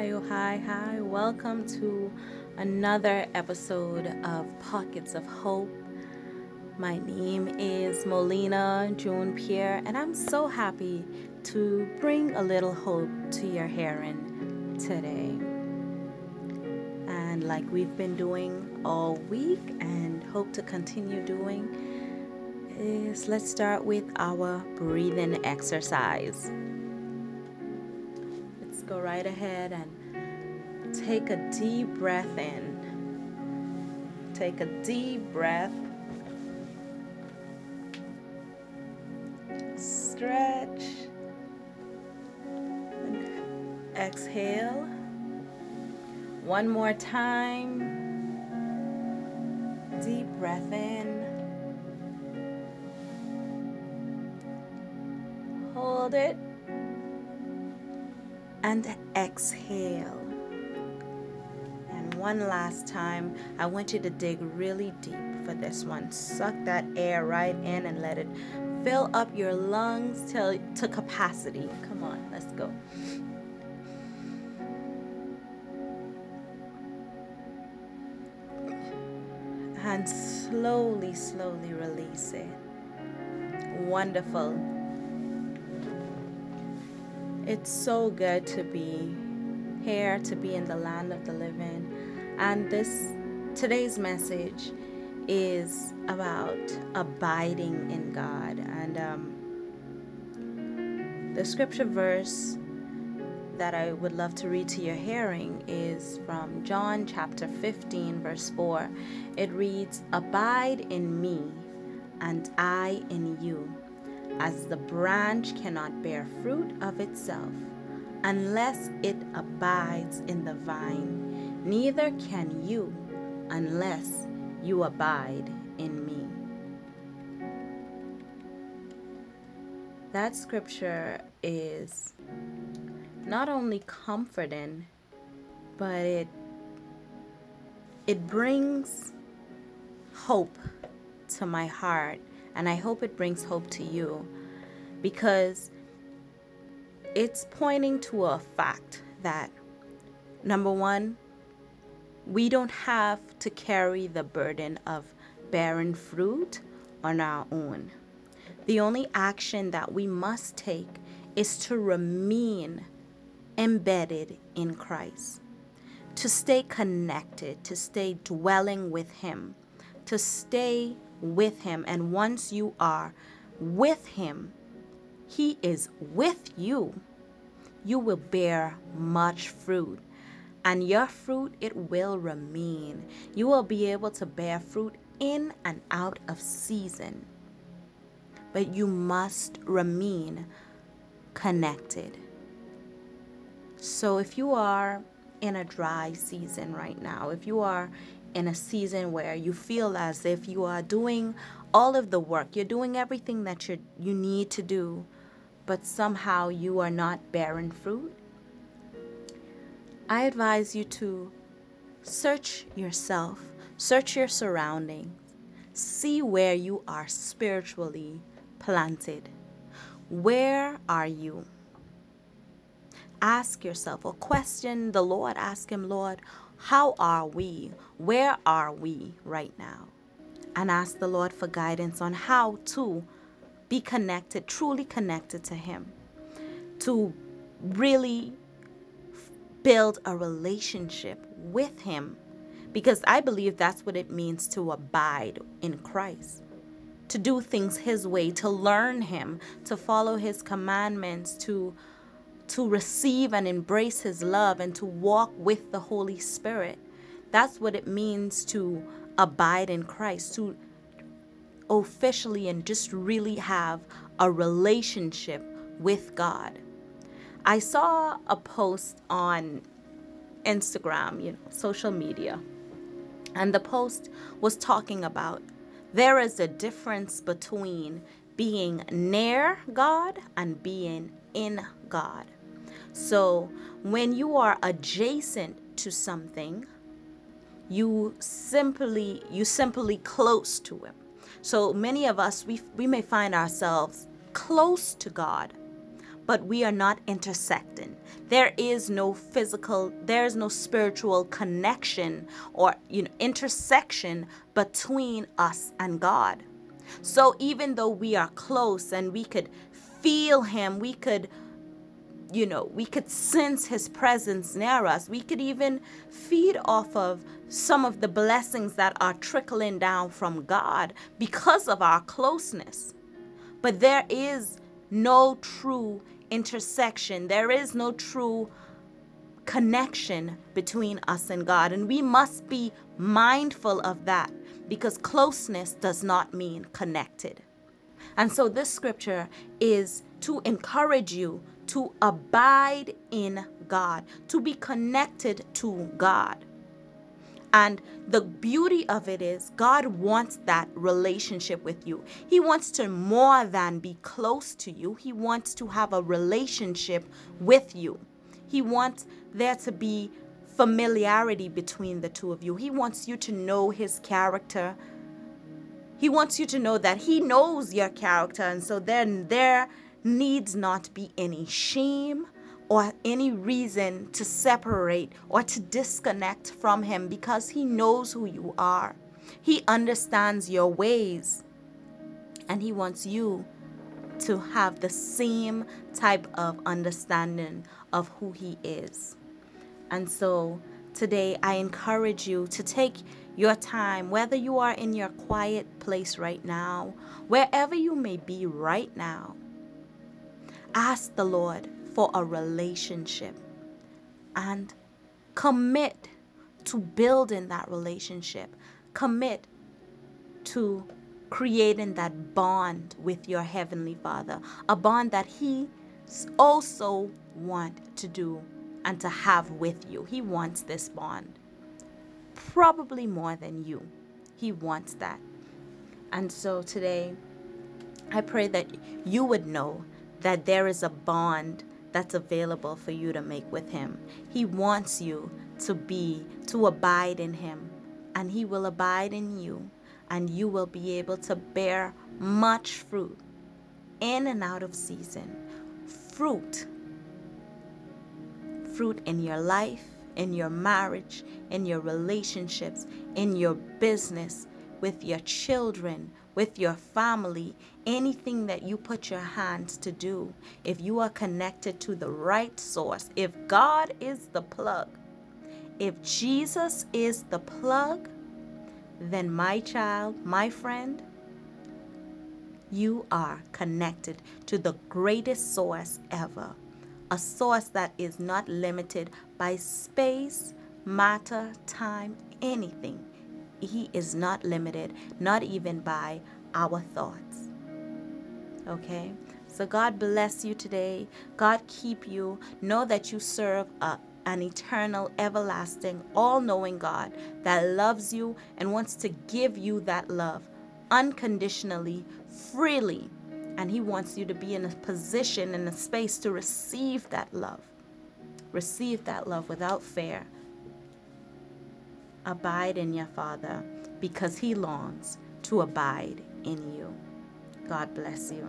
Hi, oh, hi, hi. Welcome to another episode of Pockets of Hope. My name is Molina June Pierre, and I'm so happy to bring a little hope to your hearing today. And like we've been doing all week and hope to continue doing, is let's start with our breathing exercise go right ahead and take a deep breath in. Take a deep breath. Stretch. And exhale. One more time. Deep breath in. Hold it and exhale. And one last time, I want you to dig really deep for this one. Suck that air right in and let it fill up your lungs till, to capacity. Come on, let's go. And slowly, slowly release it. Wonderful. It's so good to be here, to be in the land of the living. And this today's message is about abiding in God. And um, the scripture verse that I would love to read to your hearing is from John chapter 15, verse 4. It reads, Abide in me, and I in you as the branch cannot bear fruit of itself unless it abides in the vine, neither can you unless you abide in me. That scripture is not only comforting, but it it brings hope to my heart and I hope it brings hope to you because it's pointing to a fact that number one, we don't have to carry the burden of bearing fruit on our own. The only action that we must take is to remain embedded in Christ, to stay connected, to stay dwelling with Him, to stay with Him. And once you are with Him, He is with you. You will bear much fruit. And your fruit, it will remain. You will be able to bear fruit in and out of season. But you must remain connected. So if you are in a dry season right now, if you are in a season where you feel as if you are doing all of the work, you're doing everything that you you need to do, but somehow you are not bearing fruit, I advise you to search yourself, search your surroundings, see where you are spiritually planted. Where are you? Ask yourself or question the Lord. Ask Him, Lord, how are we? Where are we right now? And ask the Lord for guidance on how to be connected, truly connected to Him, to really build a relationship with Him. Because I believe that's what it means to abide in Christ. To do things His way, to learn Him, to follow His commandments, to to receive and embrace His love and to walk with the Holy Spirit. That's what it means to abide in Christ, to officially and just really have a relationship with God. I saw a post on Instagram, you know, social media, and the post was talking about there is a difference between being near God and being in God. So when you are adjacent to something, you simply you simply close to him. So many of us we we may find ourselves close to God, but we are not intersecting. There is no physical, there is no spiritual connection or you know intersection between us and God. So even though we are close and we could feel him, we could you know, we could sense his presence near us. We could even feed off of some of the blessings that are trickling down from God because of our closeness. But there is no true intersection, there is no true connection between us and God. And we must be mindful of that because closeness does not mean connected. And so this scripture is to encourage you to abide in God, to be connected to God. And the beauty of it is, God wants that relationship with you. He wants to more than be close to you, He wants to have a relationship with you. He wants there to be familiarity between the two of you. He wants you to know His character. He wants you to know that He knows your character. And so then there needs not be any shame or any reason to separate or to disconnect from Him because He knows who you are. He understands your ways and He wants you to have the same type of understanding of who He is. And so today I encourage you to take your time, whether you are in your quiet place right now, wherever you may be right now, Ask the Lord for a relationship and commit to building that relationship. Commit to creating that bond with your heavenly Father, a bond that he also want to do and to have with you. He wants this bond. Probably more than you. He wants that. And so today, I pray that you would know that there is a bond that's available for you to make with Him. He wants you to be, to abide in Him, and He will abide in you, and you will be able to bear much fruit in and out of season. Fruit. Fruit in your life, in your marriage, in your relationships, in your business, with your children, with your family, anything that you put your hands to do, if you are connected to the right source, if God is the plug, if Jesus is the plug, then my child, my friend, you are connected to the greatest source ever. A source that is not limited by space, matter, time, anything. He is not limited, not even by our thoughts. Okay? So God bless you today. God keep you. Know that you serve a, an eternal, everlasting, all knowing God that loves you and wants to give you that love unconditionally, freely. And He wants you to be in a position, in a space to receive that love. Receive that love without fear Abide in your Father because He longs to abide in you. God bless you.